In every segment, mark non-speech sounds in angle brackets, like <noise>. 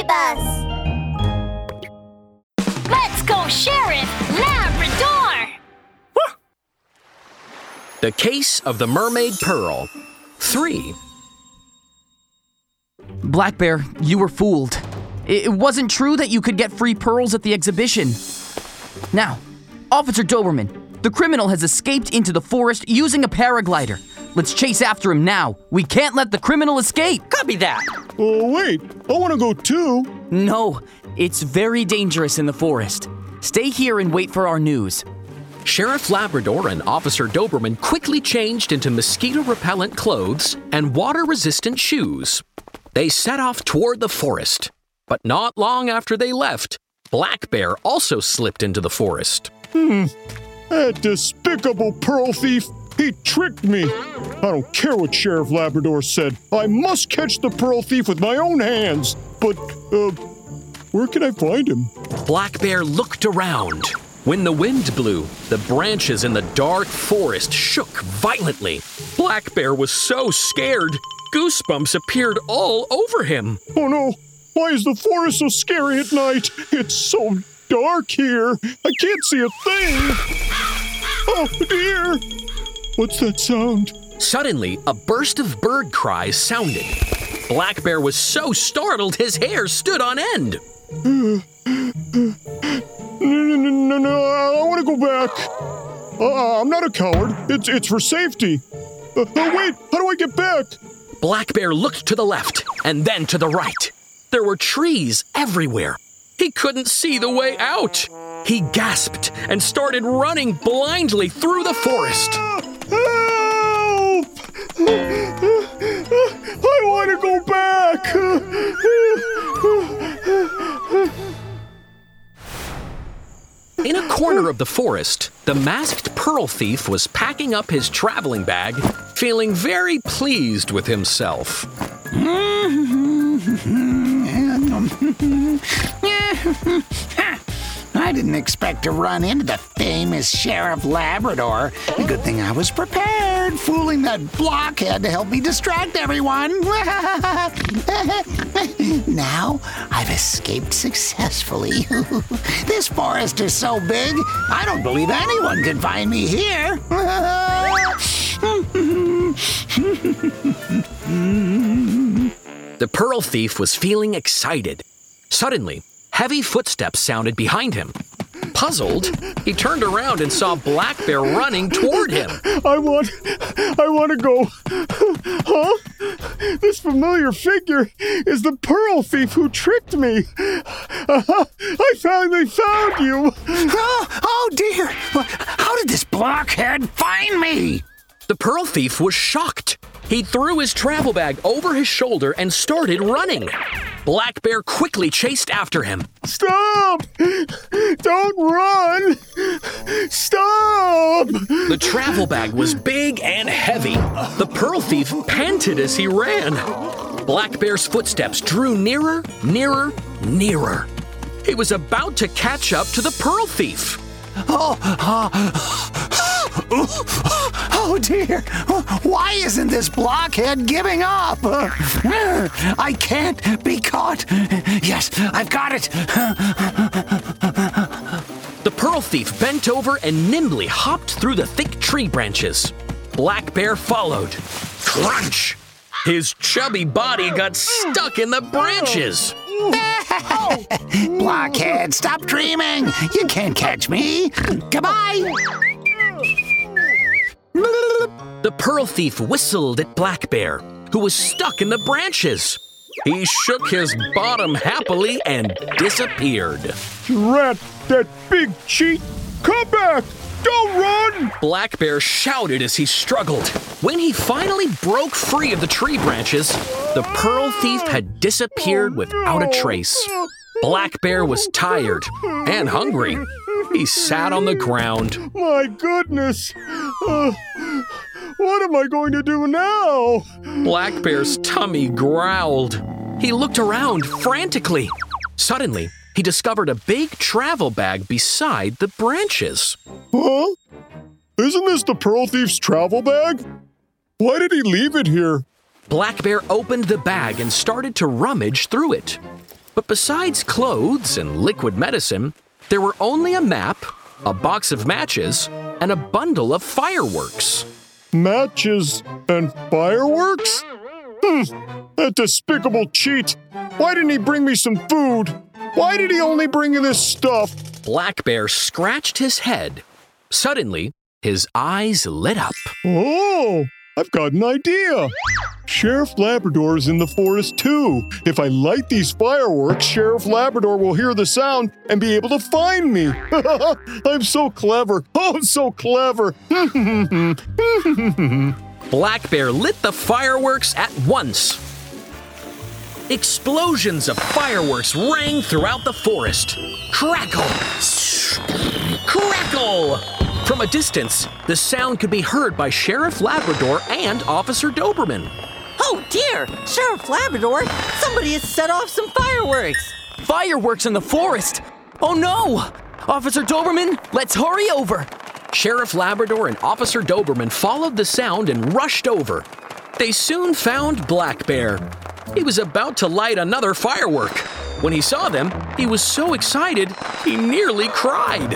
save us! Let's go, Sheriff Labrador! The Case of the Mermaid Pearl. 3. Black Bear, you were fooled. It wasn't true that you could get free pearls at the exhibition. Now, Officer Doberman, the criminal has escaped into the forest using a paraglider. Let's chase after him now. We can't let the criminal escape. Copy that. Oh, wait, I want to go too. No, it's very dangerous in the forest. Stay here and wait for our news. Sheriff Labrador and Officer Doberman quickly changed into mosquito repellent clothes and water resistant shoes. They set off toward the forest. But not long after they left, Black Bear also slipped into the forest. Hmm. That despicable pearl thief, he tricked me. I don't care what Sheriff Labrador said. I must catch the pearl thief with my own hands. But, uh, where can I find him? Black Bear looked around. When the wind blew, the branches in the dark forest shook violently. Black Bear was so scared, goosebumps appeared all over him. Oh no, why is the forest so scary at night? It's so dark here. I can't see a thing. Oh dear. What's that sound? Suddenly, a burst of bird cries sounded. Black Bear was so startled his hair stood on end. No, no, no, no, no, I want to go back. Uh, I'm not a coward. It's, it's for safety. Uh, oh, wait, how do I get back? Black Bear looked to the left and then to the right. There were trees everywhere. He couldn't see the way out. He gasped and started running blindly through the forest. Go back. In a corner of the forest, the masked pearl thief was packing up his traveling bag, feeling very pleased with himself. <laughs> Um, <laughs> I didn't expect to run into the famous Sheriff Labrador. A good thing I was prepared, fooling that blockhead to help me distract everyone. <laughs> now I've escaped successfully. <laughs> this forest is so big, I don't believe anyone can find me here. <laughs> The pearl thief was feeling excited. Suddenly, heavy footsteps sounded behind him. Puzzled, he turned around and saw Black Bear running toward him. I want, I want to go. Huh? This familiar figure is the pearl thief who tricked me. Uh-huh. I finally found you. oh, oh dear! How did this blockhead find me? The pearl thief was shocked. He threw his travel bag over his shoulder and started running. Black Bear quickly chased after him. Stop! Don't run! Stop! The travel bag was big and heavy. The pearl thief panted as he ran. Black Bear's footsteps drew nearer, nearer, nearer. He was about to catch up to the pearl thief. Oh, ah. Oh dear! Why isn't this blockhead giving up? I can't be caught. Yes, I've got it. The pearl thief bent over and nimbly hopped through the thick tree branches. Black Bear followed. Crunch! His chubby body got stuck in the branches. <laughs> Blockhead, stop dreaming. You can't catch me. Goodbye. The pearl thief whistled at Black Bear, who was stuck in the branches. He shook his bottom happily and disappeared. Rat, that big cheat! Come back! Don't run! Black Bear shouted as he struggled. When he finally broke free of the tree branches, the pearl thief had disappeared without a trace. Black Bear was tired and hungry. He sat on the ground. My goodness! Uh, what am I going to do now? Black Bear's tummy growled. He looked around frantically. Suddenly, he discovered a big travel bag beside the branches. Huh? Isn't this the pearl thief's travel bag? Why did he leave it here? Black Bear opened the bag and started to rummage through it. But besides clothes and liquid medicine, there were only a map, a box of matches, and a bundle of fireworks. Matches and fireworks? Hmm, that despicable cheat. Why didn't he bring me some food? Why did he only bring me this stuff? Black Bear scratched his head. Suddenly, his eyes lit up. Oh, I've got an idea. Sheriff Labrador is in the forest too. If I light these fireworks, Sheriff Labrador will hear the sound and be able to find me. <laughs> I'm so clever. <laughs> Oh, so clever. <laughs> Black Bear lit the fireworks at once. Explosions of fireworks rang throughout the forest. Crackle! Crackle! From a distance, the sound could be heard by Sheriff Labrador and Officer Doberman. Oh dear! Sheriff Labrador, somebody has set off some fireworks! Fireworks in the forest! Oh no! Officer Doberman, let's hurry over! Sheriff Labrador and Officer Doberman followed the sound and rushed over. They soon found Black Bear. He was about to light another firework. When he saw them, he was so excited he nearly cried.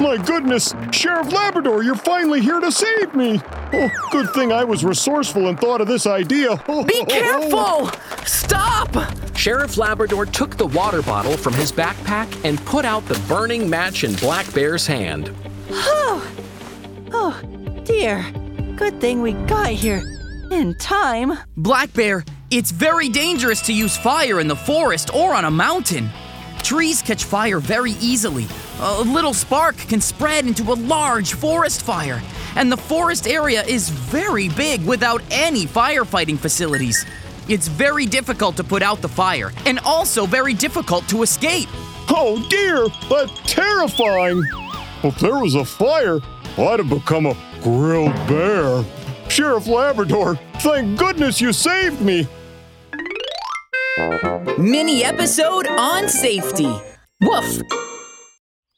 My goodness, Sheriff Labrador, you're finally here to save me. Oh, good thing I was resourceful and thought of this idea. <laughs> Be careful! Stop! Sheriff Labrador took the water bottle from his backpack and put out the burning match in Black Bear's hand. Oh, oh dear. Good thing we got here in time. Black Bear, it's very dangerous to use fire in the forest or on a mountain. Trees catch fire very easily. A little spark can spread into a large forest fire, and the forest area is very big without any firefighting facilities. It's very difficult to put out the fire, and also very difficult to escape. Oh dear, that's terrifying. If there was a fire, I'd have become a grilled bear. Sheriff Labrador, thank goodness you saved me. Mini episode on safety. Woof!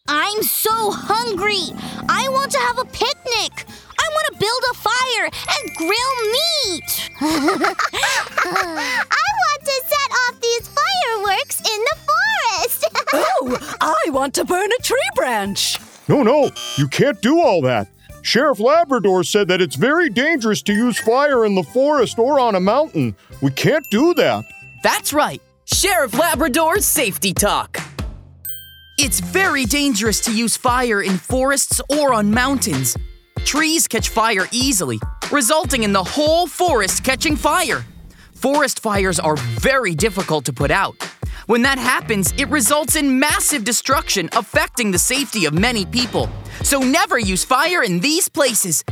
I'm so hungry. I want to have a picnic. I want to build a fire and grill meat. <laughs> I want to set off these fireworks in the forest. <laughs> Oh, I want to burn a tree branch. No, no, you can't do all that. Sheriff Labrador said that it's very dangerous to use fire in the forest or on a mountain. We can't do that. That's right, Sheriff Labrador's safety talk. It's very dangerous to use fire in forests or on mountains. Trees catch fire easily, resulting in the whole forest catching fire. Forest fires are very difficult to put out. When that happens, it results in massive destruction affecting the safety of many people. So never use fire in these places